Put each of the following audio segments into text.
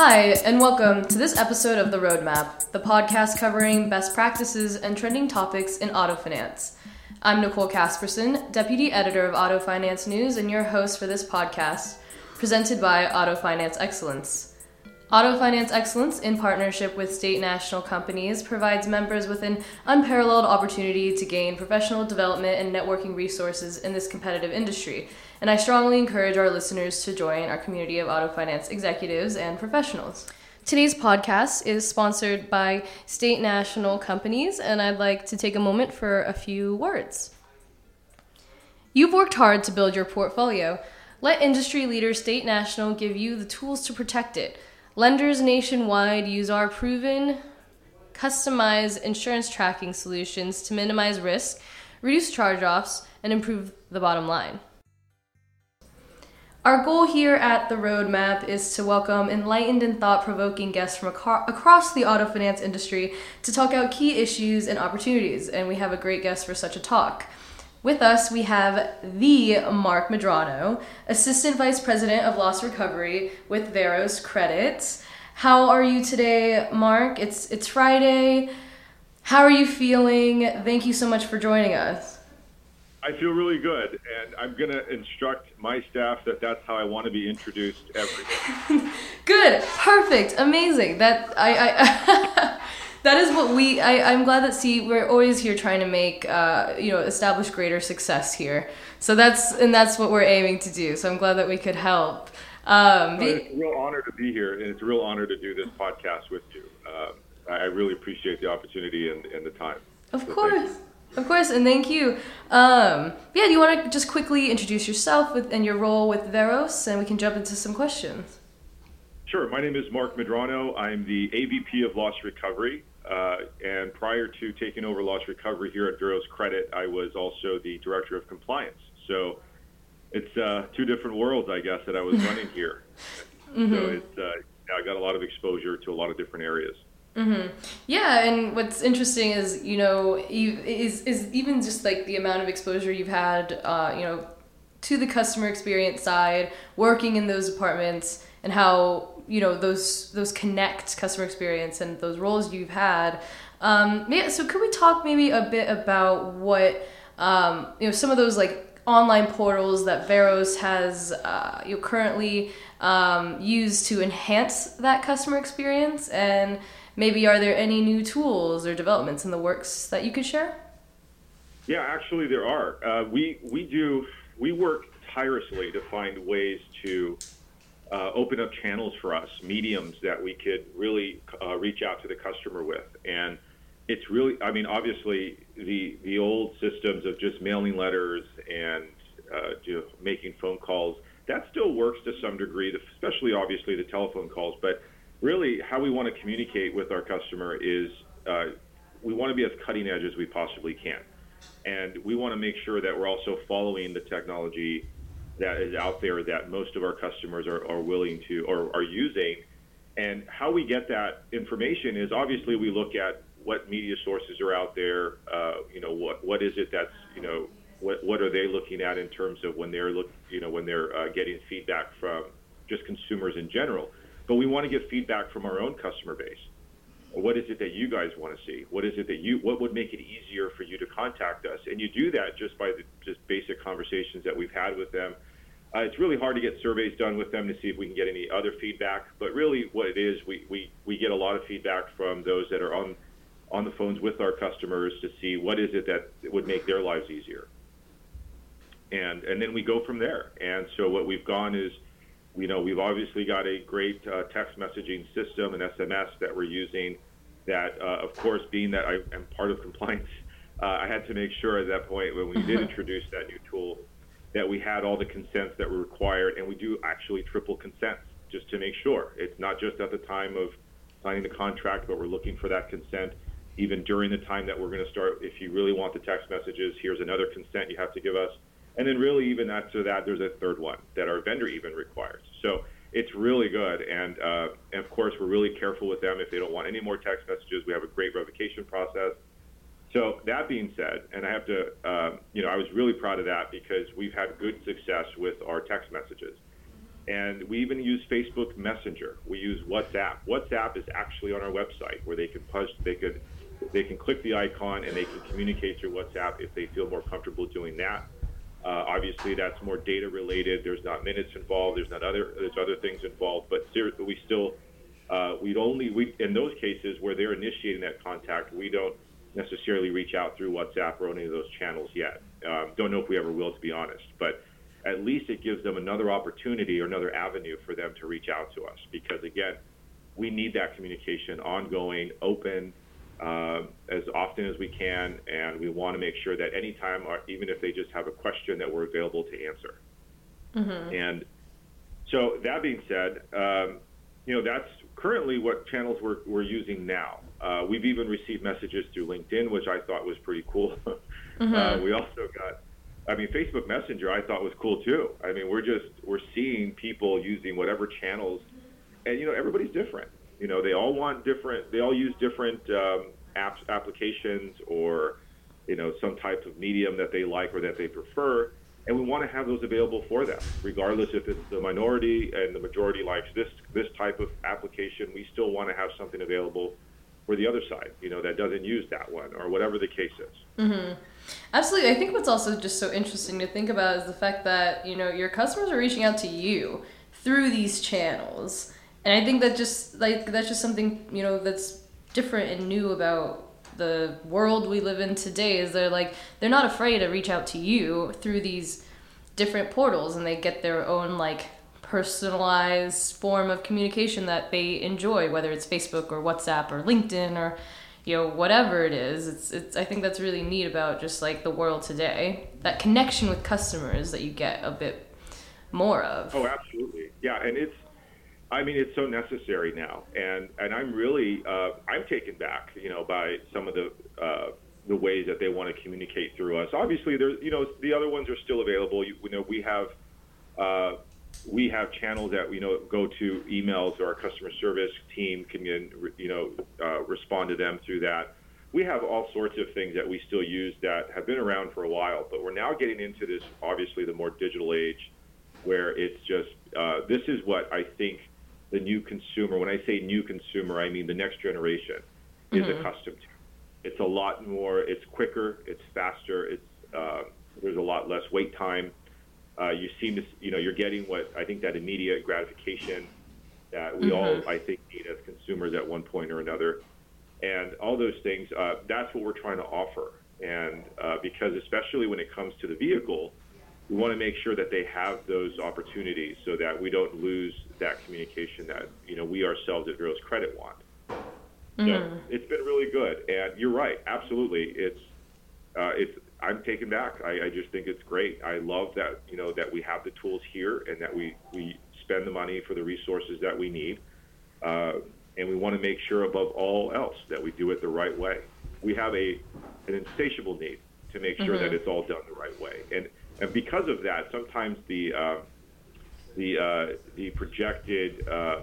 Hi, and welcome to this episode of The Roadmap, the podcast covering best practices and trending topics in auto finance. I'm Nicole Casperson, Deputy Editor of Auto Finance News, and your host for this podcast, presented by Auto Finance Excellence. Auto Finance Excellence, in partnership with state national companies, provides members with an unparalleled opportunity to gain professional development and networking resources in this competitive industry. And I strongly encourage our listeners to join our community of auto finance executives and professionals. Today's podcast is sponsored by state national companies, and I'd like to take a moment for a few words. You've worked hard to build your portfolio. Let industry leader State National give you the tools to protect it. Lenders nationwide use our proven, customized insurance tracking solutions to minimize risk, reduce charge offs, and improve the bottom line. Our goal here at the Roadmap is to welcome enlightened and thought provoking guests from across the auto finance industry to talk out key issues and opportunities, and we have a great guest for such a talk. With us, we have the Mark Medrano, Assistant Vice President of Loss Recovery with Veros Credit. How are you today, Mark? It's it's Friday. How are you feeling? Thank you so much for joining us. I feel really good, and I'm going to instruct my staff that that's how I want to be introduced every day. good, perfect, amazing. That I, I that is what we I, i'm glad that see we're always here trying to make uh, you know establish greater success here so that's and that's what we're aiming to do so i'm glad that we could help um, well, it's a real honor to be here and it's a real honor to do this podcast with you um, I, really appreciate the opportunity and, and the time of so course of course, and thank you. Um, yeah, do you want to just quickly introduce yourself with, and your role with Veros, and we can jump into some questions? Sure. My name is Mark Medrano. I'm the AVP of Loss Recovery. Uh, and prior to taking over Loss Recovery here at Veros Credit, I was also the Director of Compliance. So it's uh, two different worlds, I guess, that I was running here. mm-hmm. So it's, uh, I got a lot of exposure to a lot of different areas. Mm-hmm. Yeah, and what's interesting is you know is is even just like the amount of exposure you've had, uh, you know, to the customer experience side, working in those departments, and how you know those those connect customer experience and those roles you've had. Um, yeah, so could we talk maybe a bit about what um, you know some of those like online portals that Veros has uh, you know, currently um, used to enhance that customer experience, and maybe are there any new tools or developments in the works that you could share? Yeah, actually there are. Uh, we we do we work tirelessly to find ways to uh, open up channels for us, mediums that we could really uh, reach out to the customer with. And it's really, I mean, obviously the the old systems of just mailing letters and uh, making phone calls that still works to some degree, especially obviously the telephone calls. But really, how we want to communicate with our customer is uh, we want to be as cutting edge as we possibly can, and we want to make sure that we're also following the technology that is out there that most of our customers are, are willing to or are using. And how we get that information is obviously we look at what media sources are out there. Uh, you know, what what is it that's you know what what are they looking at in terms of when they're look you know when they're uh, getting feedback from just consumers in general. But we want to get feedback from our own customer base. What is it that you guys want to see? What is it that you what would make it easier for you to contact us? And you do that just by the just basic conversations that we've had with them uh, it's really hard to get surveys done with them to see if we can get any other feedback. But really, what it is, we, we, we get a lot of feedback from those that are on on the phones with our customers to see what is it that would make their lives easier. And and then we go from there. And so what we've gone is, you know, we've obviously got a great uh, text messaging system and SMS that we're using. That uh, of course, being that I am part of compliance, uh, I had to make sure at that point when we did introduce that new tool that we had all the consents that were required, and we do actually triple consents just to make sure. It's not just at the time of signing the contract, but we're looking for that consent even during the time that we're going to start. If you really want the text messages, here's another consent you have to give us. And then, really, even after that, there's a third one that our vendor even requires. So it's really good. And, uh, and of course, we're really careful with them. If they don't want any more text messages, we have a great revocation that being said, and I have to, uh, you know, I was really proud of that because we've had good success with our text messages. and we even use Facebook Messenger. We use WhatsApp. WhatsApp is actually on our website where they can push, they could, they can click the icon and they can communicate through WhatsApp if they feel more comfortable doing that. Uh, obviously, that's more data related. There's not minutes involved. There's not other. There's other things involved. But seriously, we still uh, we'd only we in those cases where they're initiating that contact, we don't necessarily reach out through WhatsApp or any of those channels yet. Um, don't know if we ever will, to be honest. But at least it gives them another opportunity or another avenue for them to reach out to us because again, we need that communication ongoing, open, uh, as often as we can, and we want to make sure that anytime, or even if they just have a question, that we're available to answer. Mm-hmm. And so that being said, um, you know that's currently what channels we're, we're using now. Uh, we've even received messages through LinkedIn, which I thought was pretty cool. mm-hmm. uh, we also got, I mean, Facebook Messenger I thought was cool too. I mean, we're just we're seeing people using whatever channels, and you know everybody's different. You know, they all want different. They all use different um, apps, applications, or you know, some type of medium that they like or that they prefer. And we want to have those available for them, regardless if it's the minority and the majority likes this this type of application. We still want to have something available for the other side, you know, that doesn't use that one or whatever the case is. Mm-hmm. Absolutely. I think what's also just so interesting to think about is the fact that, you know, your customers are reaching out to you through these channels. And I think that just like that's just something, you know, that's different and new about the world we live in today is they're like they're not afraid to reach out to you through these different portals and they get their own like personalized form of communication that they enjoy whether it's Facebook or WhatsApp or LinkedIn or you know whatever it is. It's it's I think that's really neat about just like the world today. That connection with customers that you get a bit more of. Oh absolutely. Yeah and it's I mean, it's so necessary now, and and I'm really uh, I'm taken back, you know, by some of the uh, the ways that they want to communicate through us. Obviously, there's you know the other ones are still available. You, you know, we have uh, we have channels that you know go to emails, or our customer service team can you know uh, respond to them through that. We have all sorts of things that we still use that have been around for a while, but we're now getting into this obviously the more digital age, where it's just uh, this is what I think the new consumer, when I say new consumer, I mean the next generation, is mm-hmm. accustomed to. It's a lot more, it's quicker, it's faster, it's, uh, there's a lot less wait time. Uh, you seem to, you know, you're getting what I think that immediate gratification that we mm-hmm. all, I think, need as consumers at one point or another. And all those things, uh, that's what we're trying to offer. And uh, because, especially when it comes to the vehicle, we want to make sure that they have those opportunities so that we don't lose that communication that you know we ourselves at Veros Credit want. Mm-hmm. So it's been really good, and you're right, absolutely. It's uh, it's I'm taken back. I, I just think it's great. I love that you know that we have the tools here and that we we spend the money for the resources that we need, uh, and we want to make sure above all else that we do it the right way. We have a an insatiable need to make sure mm-hmm. that it's all done the right way, and and because of that, sometimes the uh, the uh, the projected uh,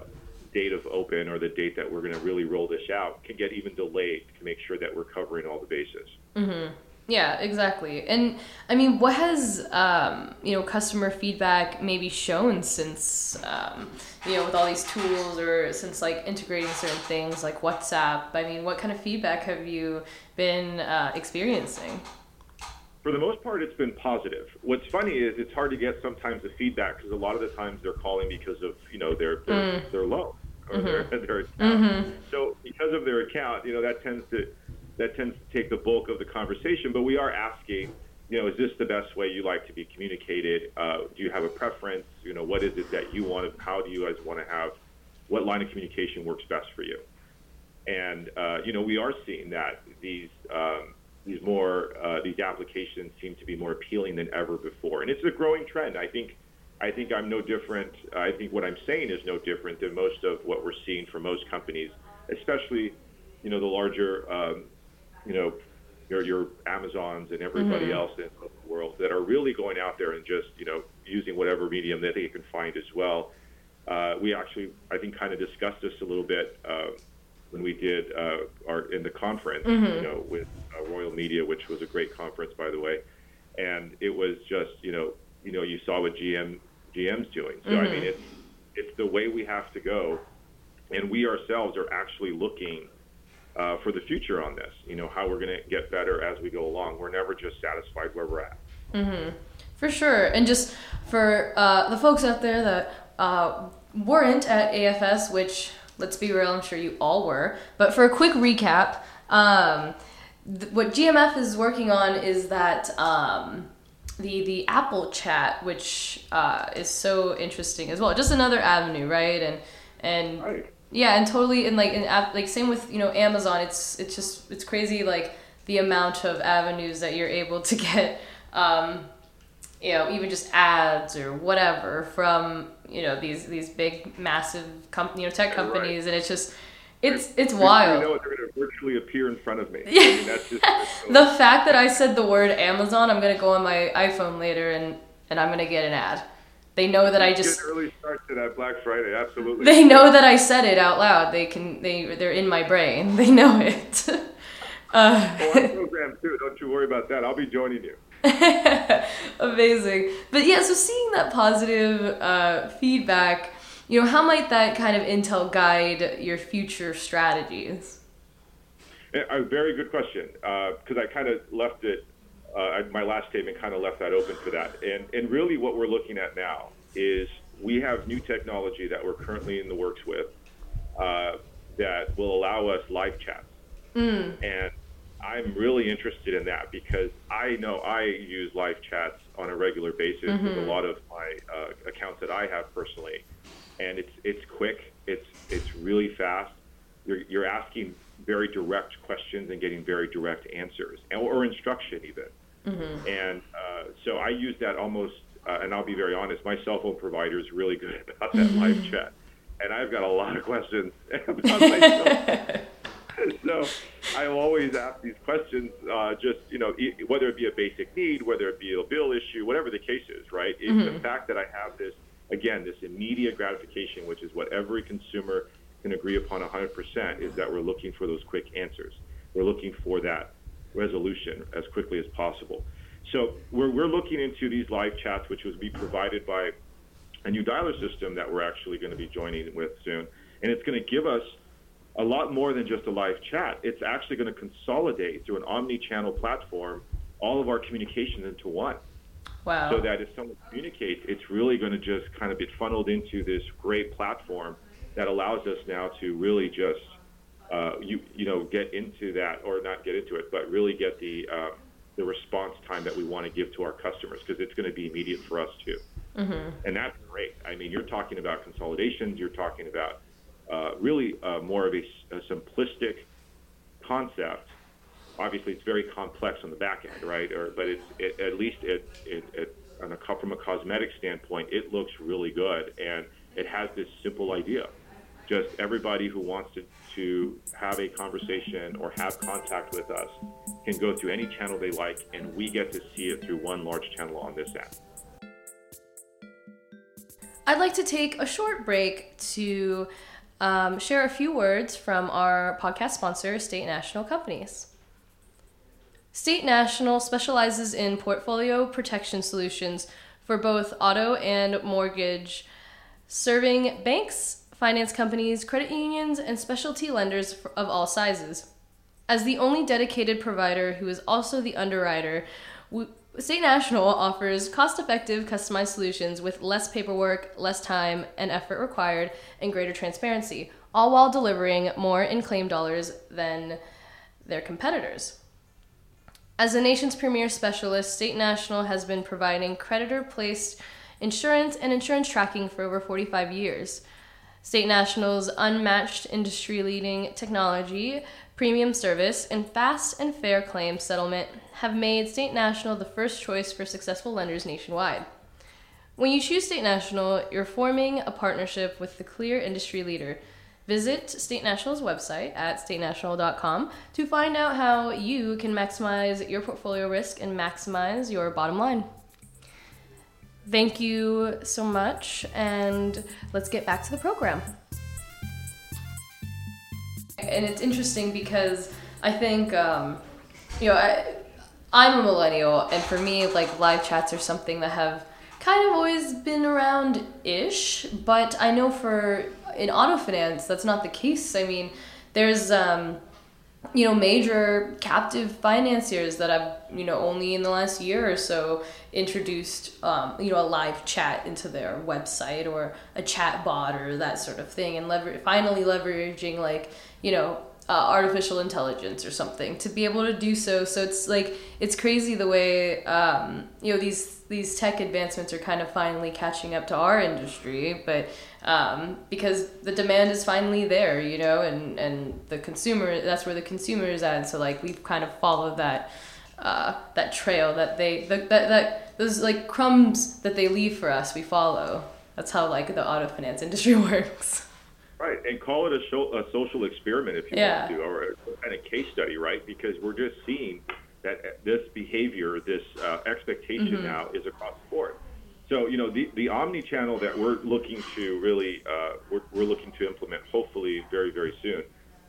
date of open or the date that we're going to really roll this out can get even delayed to make sure that we're covering all the bases. Mm-hmm. Yeah, exactly. And I mean, what has um, you know customer feedback maybe shown since um, you know with all these tools or since like integrating certain things like WhatsApp? I mean, what kind of feedback have you been uh, experiencing? for the most part, it's been positive. What's funny is it's hard to get sometimes the feedback because a lot of the times they're calling because of you know their their, mm. their loan or mm-hmm. their their account. Mm-hmm. So because of their account, you know that tends to that tends to take the bulk of the conversation. But we are asking, you know, is this the best way you like to be communicated? Uh, do you have a preference? You know, what is it that you want? How do you guys want to have? What line of communication works best for you? And uh, you know, we are seeing that these. Um, these more uh, these applications seem to be more appealing than ever before, and it's a growing trend. I think I think I'm no different. I think what I'm saying is no different than most of what we're seeing from most companies, especially you know the larger um, you know your your Amazons and everybody mm-hmm. else in the world that are really going out there and just you know using whatever medium that they can find as well. Uh, we actually I think kind of discussed this a little bit. Uh, when we did uh, our in the conference, mm-hmm. you know, with uh, Royal Media, which was a great conference, by the way. And it was just, you know, you know, you saw what GM GM's doing. So mm-hmm. I mean, it's it's the way we have to go, and we ourselves are actually looking uh, for the future on this. You know how we're going to get better as we go along. We're never just satisfied where we're at. Mm-hmm. For sure, and just for uh, the folks out there that uh, weren't at AFS, which let's be real, I'm sure you all were. But for a quick recap, um, th- what GMF is working on is that. Um, the the Apple Chat, which uh, is so interesting as well. Just another avenue, right? And and Right. Yeah, and totally, and like and like same with you know Amazon. It's it's just it's crazy like the amount of avenues that you're able to get. Um, you know, even just ads or whatever from you know these these big massive company, you know, tech Yeah, right. companies, and it's just it's it's I wild. know they're going to virtually appear in front of me. I Yeah. mean, that's just, that's so- the fact that I said the word Amazon, I'm gonna go on my iPhone later and and I'm gonna get an ad. They know that I just Get early start to that Black Friday. Absolutely. they know that I said it out loud. They can they they're in my brain. They know it. uh, Oh, I'm programmed too. Don't you worry about that. I'll be joining you. Amazing. But yeah, so seeing that positive uh, feedback, you know, how might that kind of intel guide your future strategies? A a very good question because I kind of left it. Uh, I- my last statement kind of left that open for that. And and really, what we're looking at now is we have new technology that we're currently in the works with uh, that will allow us live chats. And I'm really interested in that because I know I use live chats on a regular basis with a lot of my uh, accounts that I have personally, and it's it's quick, it's it's really fast. You're you're asking very direct questions and getting very direct answers, or, or instruction even. And uh, so I use that almost, uh, and I'll be very honest, my cell phone provider is really good about that live chat, and I've got a lot of questions about myself so I always ask these questions, uh, just you know, e- whether it be a basic need, whether it be a bill issue, whatever the case is, right? It's the fact that I have this again, this immediate gratification, which is what every consumer can agree upon 100%, is that we're looking for those quick answers. We're looking for that resolution as quickly as possible. So we're, we're looking into these live chats, which will be provided by a new dialer system that we're actually going to be joining with soon. And it's going to give us a lot more than just a live chat. It's actually going to consolidate through an omni-channel platform all of our communications into one. Wow. So that if someone communicates, it's really going to just kind of get funneled into this great platform that allows us now to really just uh, you you know get into that or not get into it, but really get the um, the response time that we want to give to our customers because it's going to be immediate for us too. And that's great. I mean, you're talking about consolidations. You're talking about uh, really uh, more of a simplistic concept. Obviously, it's very complex on the back end, right? Or, but it's it, at least it, it, it on a, from a cosmetic standpoint, it looks really good, and it has this simple idea. Just everybody who wants to, to have a conversation or have contact with us can go through any channel they like, and we get to see it through one large channel on this app. I'd like to take a short break to um, share a few words from our podcast sponsor, State National Companies. State National specializes in portfolio protection solutions for both auto and mortgage, serving banks, finance companies, credit unions, and specialty lenders of all sizes. As the only dedicated provider who is also the underwriter, State National offers cost effective, customized solutions with less paperwork, less time and effort required, and greater transparency, all while delivering more in claim dollars than their competitors. As the nation's premier specialist, State National has been providing creditor placed insurance and insurance tracking for over 45 years. State National's unmatched industry leading technology, premium service, and fast and fair claim settlement have made State National the first choice for successful lenders nationwide. When you choose State National, you're forming a partnership with the clear industry leader. Visit State National's website at statenational.com to find out how you can maximize your portfolio risk and maximize your bottom line. Thank you so much, and let's get back to the program. And it's interesting because I think, um, you know, I, I'm a millennial, and for me, like live chats are something that have kind of always been around ish, but I know for in auto finance that's not the case. I mean, there's um, you know major captive financiers that have you know only in the last year or so introduced um, you know a live chat into their website or a chat bot or that sort of thing and lever- finally leveraging like you know uh, artificial intelligence or something to be able to do so. So it's like it's crazy the way um, you know these these tech advancements are kind of finally catching up to our industry, but um, because the demand is finally there, you know, and and the consumer that's where the consumer is at. And so like we've kind of followed that uh, that trail that they the, that that those like crumbs that they leave for us, we follow. That's how like the auto finance industry works. Right, and call it a, show, a social experiment if you yeah. want to, or a kind of case study, right? Because we're just seeing that this behavior, this uh, expectation mm-hmm. now is across the board. So, you know, the, the omni channel that we're looking to really, uh, we're, we're, looking to implement hopefully very, very soon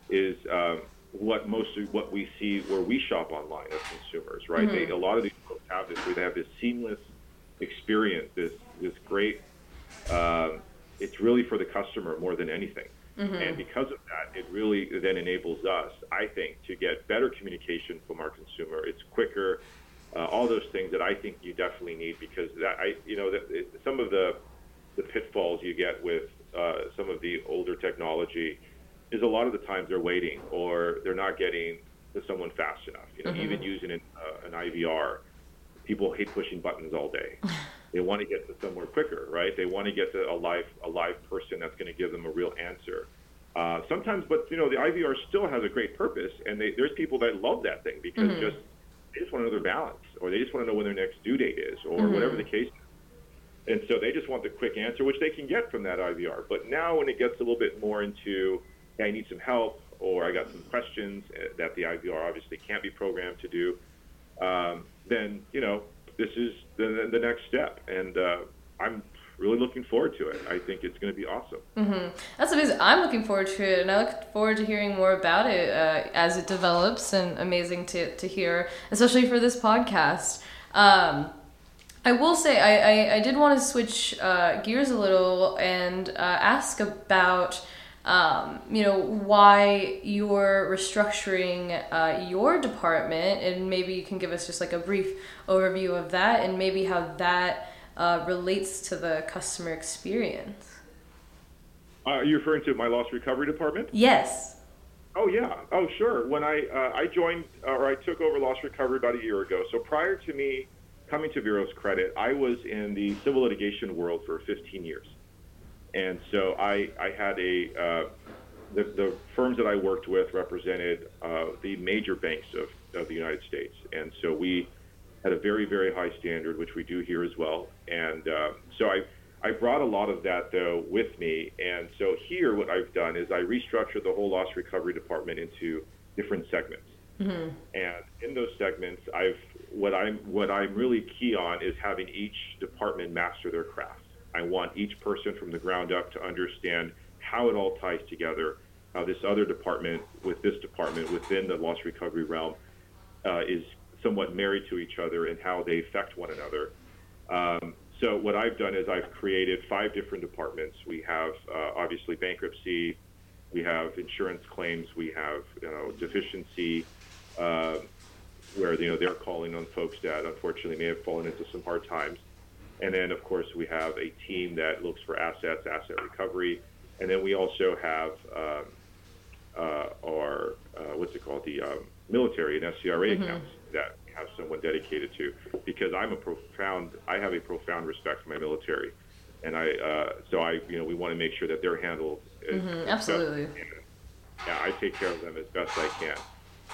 is um, what most of what we see where we shop online as consumers, right? Mm-hmm. They, a lot of these folks have this, where they have this seamless experience, this, this great, um, it's really for the customer more than anything. Mm-hmm. And because of that, it really then enables us, I think, to get better communication from our consumer. It's quicker, uh, all those things that I think you definitely need because that I, you know, that, it, some of the the pitfalls you get with uh, some of the older technology is a lot of the times they're waiting or they're not getting to someone fast enough. You know, mm-hmm. even using an, uh, an IVR, people hate pushing buttons all day. They want to get to somewhere quicker, right? They want to get to a live a live person that's going to give them a real answer. Uh, sometimes, but you know, the IVR still has a great purpose, and they, there's people that love that thing because mm-hmm. just they just want to know their balance, or they just want to know when their next due date is, or mm-hmm. whatever the case. is. And so they just want the quick answer, which they can get from that IVR. But now, when it gets a little bit more into, hey, I need some help, or I got some questions uh, that the IVR obviously can't be programmed to do, um, then you know this is the, the next step. And uh, I'm really looking forward to it. I think it's going to be awesome. Mm-hmm. That's amazing. I'm looking forward to it, and I look forward to hearing more about it uh, as it develops. And amazing to to hear, especially for this podcast. Um, I will say I, I, I did want to switch uh, gears a little and uh, ask about um, you know, why you're restructuring uh, your department, and maybe you can give us just like a brief overview of that, and maybe how that uh, relates to the customer experience. Uh, are you referring to my loss recovery department? Yes. Oh yeah. Oh sure. When I uh, I joined or I took over loss recovery about a year ago. So prior to me coming to Veros Credit, I was in the civil litigation world for 15 years and so I, I had a uh, the, the firms that I worked with represented uh, the major banks of, of the United States, and so we had a very very high standard, which we do here as well. And uh, so I I brought a lot of that though with me, and so here what I've done is I restructured the whole loss recovery department into different segments. Mm-hmm. And in those segments, I've what I'm what I'm really key on is having each department master their craft. I want each person from the ground up to understand how it all ties together, how this other department with this department within the loss recovery realm uh, is somewhat married to each other and how they affect one another. Um, so what I've done is I've created five different departments. We have uh, obviously bankruptcy, we have insurance claims, we have you know, deficiency, uh, where you know they're calling on folks that unfortunately may have fallen into some hard times. And then, of course, we have a team that looks for assets, asset recovery. And then we also have um, uh, our, uh, what's it called, the um, military and SCRA mm-hmm. accounts that we have someone dedicated to because I'm a profound, I have a profound respect for my military. And I, uh, so I, you know, we want to make sure that they're handled. Mm-hmm. Absolutely. Yeah, I take care of them as best I can.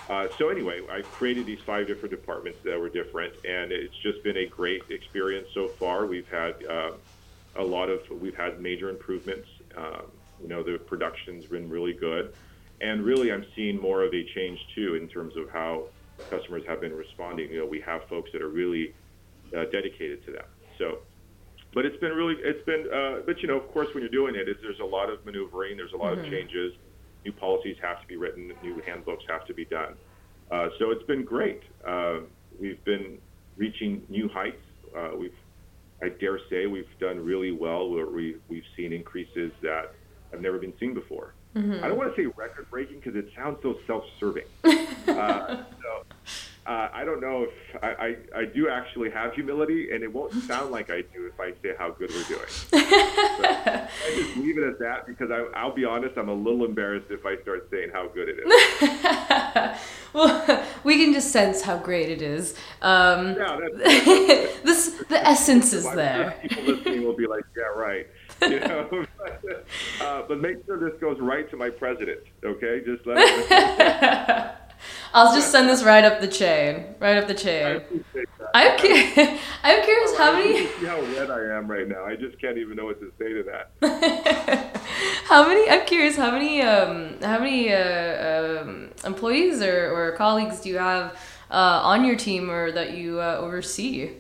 Uh, so anyway, I've created these five different departments that were different, and it's just been a great experience so far. We've had uh, a lot of we've had major improvements. Um, you know, the production's been really good, and really, I'm seeing more of a change too in terms of how customers have been responding. You know, we have folks that are really uh, dedicated to that. So, but it's been really, it's been, uh, but you know, of course, when you're doing it, there's a lot of maneuvering, there's a lot mm-hmm. of changes new policies have to be written, new handbooks have to be done. Uh, so it's been great. Uh, we've been reaching new heights. Uh, we've I dare say we've done really well. Where we we've seen increases that have never been seen before. Mm-hmm. I don't want to say record breaking because it sounds so self serving. uh, so, uh, I don't know if I, I, I, do actually have humility, and it won't sound like I do if I say how good we're doing. so I just leave it at that because I, I'll be honest, I'm a little embarrassed if I start saying how good it is. well, we can just sense how great it is. Um, yeah, that's, this, the essence is there. People listening will be like, yeah, right. You know, uh, but make sure this goes right to my president. Okay, just let. I'll just send this right up the chain, right up the chain. I'm, cu- I'm curious how many. See how red I am right now. I just can't even know what to say to that. how many? I'm curious. How many? Um, how many uh, um, employees or, or colleagues do you have uh, on your team or that you uh, oversee?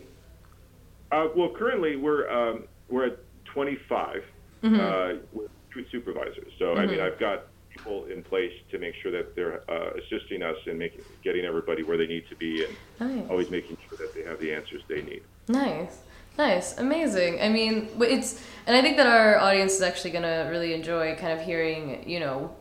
Uh, well, currently we're um, we're at 25 mm-hmm. Uh, with two supervisors. So mm-hmm. I mean, mm-hmm. I've got people in place to make sure that they're uh, assisting us in making getting everybody where they need to be and nice. always making sure that they have the answers they need. Nice. Nice, amazing. I mean, it's, and I think that our audience is actually going to really enjoy kind of hearing, you know,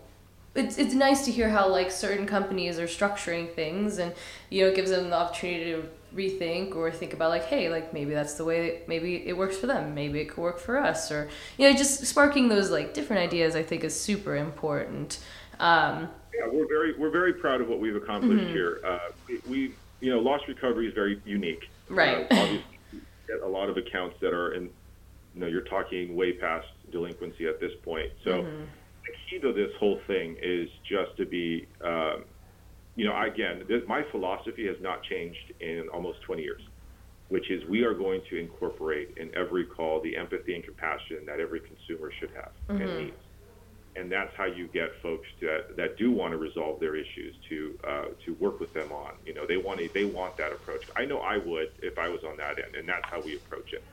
it's it's nice to hear how like certain companies are structuring things, and you know, it gives them the opportunity to rethink or think about like hey like maybe that's the way maybe it works for them maybe it could work for us or you know just sparking those like different ideas i think is super important. Um, yeah we're very we're very proud of what we've accomplished mm-hmm. here. Uh, we, we, you know loss recovery is very unique. Right. Uh, obviously get a lot of accounts that are in you know you're talking way past delinquency at this point. So mm-hmm. the key to this whole thing is just to be um, you know, again, this, my philosophy has not changed in almost 20 years, which is we are going to incorporate in every call the empathy and compassion that every consumer should have mm-hmm. and needs. And that's how you get folks to, that do want to resolve their issues to uh, to work with them on. You know, they want a, they want that approach. I know I would if I was on that end, and that's how we approach it.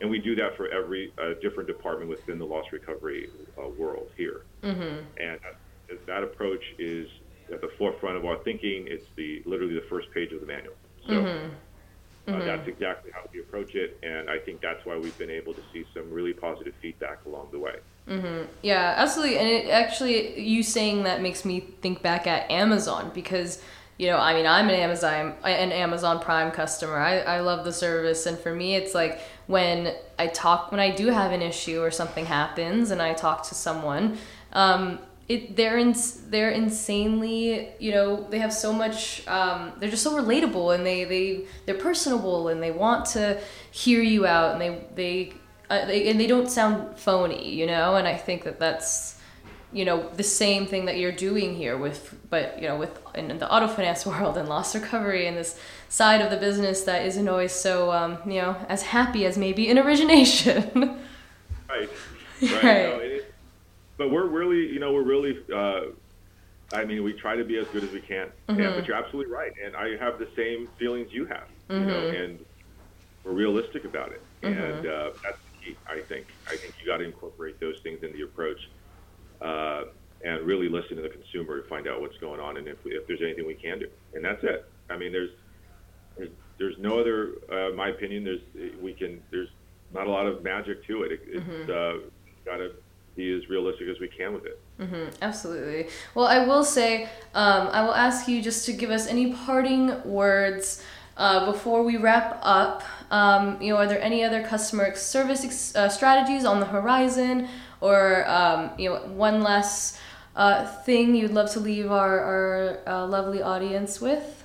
And we do that for every uh, different department within the loss recovery uh, world here. Mm-hmm. And that approach is at the forefront of our thinking. It's the literally the first page of the manual. So mm-hmm. Uh, mm-hmm. that's exactly how we approach it, and I think that's why we've been able to see some really positive feedback along the way. Mm-hmm. Yeah, absolutely, and it actually you saying that makes me think back at Amazon because you know, I mean, I'm an Amazon an Amazon Prime customer. I, I love the service, and for me, it's like when I talk when I do have an issue or something happens, and I talk to someone. Um, it they're in, they're insanely you know they have so much um, they're just so relatable and they they they're personable and they want to hear you out and they they, uh, they and they don't sound phony you know? And I think that that's you know the same thing that you're doing here with but you know with in, the auto finance world and loss recovery and this side of the business that isn't always so um, you know as happy as maybe in origination. Right. Right, right. No, but we're really, you know, we're really. Uh, I mean, we try to be as good as we can. Mm-hmm. And, but you're absolutely right, and I have the same feelings you have. Mm-hmm. You know, mm-hmm. and we're realistic about it, mm-hmm. and uh, that's the key. I think. I think you got to incorporate those things in the approach, uh, and really listen to the consumer to find out what's going on, and if if there's anything we can do, and that's it. I mean, there's there's, there's no other. Uh, my opinion, there's we can. There's not a lot of magic to it. it it's uh, got to be as realistic as we can with it. Mm-hmm, absolutely. Well, I will say, um, I will ask you just to give us any parting words uh, before we wrap up. Um, you know, are there any other customer service ex- uh, strategies on the horizon, or um, you know, one last uh, thing you'd love to leave our, our uh, lovely audience with?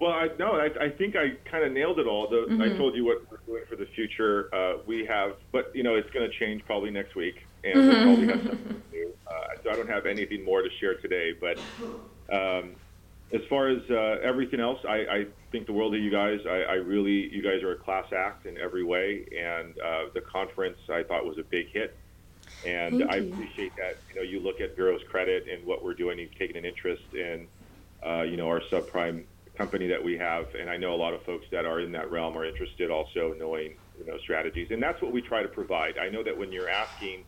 Well, I, no, I, I think I kind of nailed it all. The, mm-hmm. I told you what we're doing for the future. Uh, we have, but you know, it's going to change probably next week, and mm-hmm. we'll probably have something to do. Uh, so I don't have anything more to share today. But um, as far as uh, everything else, I, I think the world of you guys. I, I really, you guys are a class act in every way, and uh, the conference I thought was a big hit. And Thank I you. appreciate that. You know, you look at Veros credit and what we're doing. You've taken an interest in, uh, you know, our subprime company that we have, and I know a lot of folks that are in that realm are interested also knowing you know strategies, and that's what we try to provide. I know that when you're asking,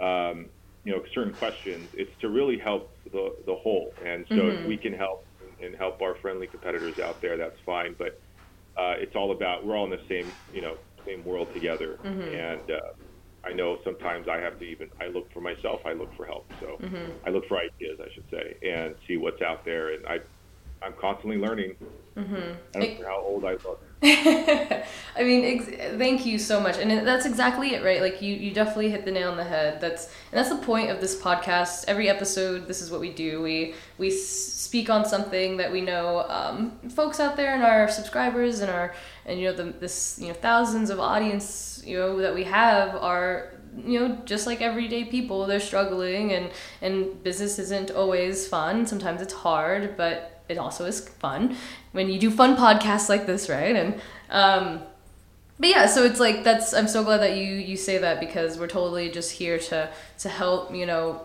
um, you know, certain questions, it's to really help the the whole, and so mm-hmm. if we can help and help our friendly competitors out there, that's fine. But uh, it's all about we're all in the same you know same world together, Mm-hmm. and uh, I know sometimes I have to even I look for myself, I look for help, so Mm-hmm. I look for ideas, I should say, and see what's out there, and I I'm constantly learning. Mm-hmm. I don't care how old I look. I mean, ex- thank you so much, and that's exactly it, right? Like you, you definitely hit the nail on the head. That's and that's the point of this podcast. Every episode, this is what we do. We we speak on something that we know um, folks out there and our subscribers and our and you know the this you know thousands of audience you know that we have are you know just like everyday people they're struggling and and business isn't always fun sometimes it's hard but it also is fun. When you do fun podcasts like this right? And um but yeah so it's like that's i'm so glad that you you say that because we're totally just here to to help you know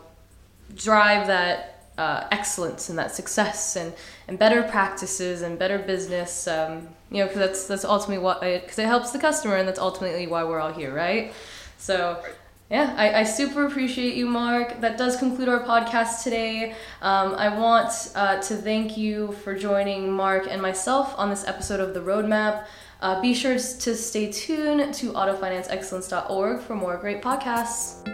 drive that uh, excellence and that success and, and better practices and better business um, you know because that's that's ultimately what because it helps the customer and that's ultimately why we're all here right? So yeah I, I super appreciate you mark. That does conclude our podcast today. Um, i want uh, to thank you for joining mark and myself on this episode of the roadmap. Uh, be sure to stay tuned to autofinanceexcellence.org for more great podcasts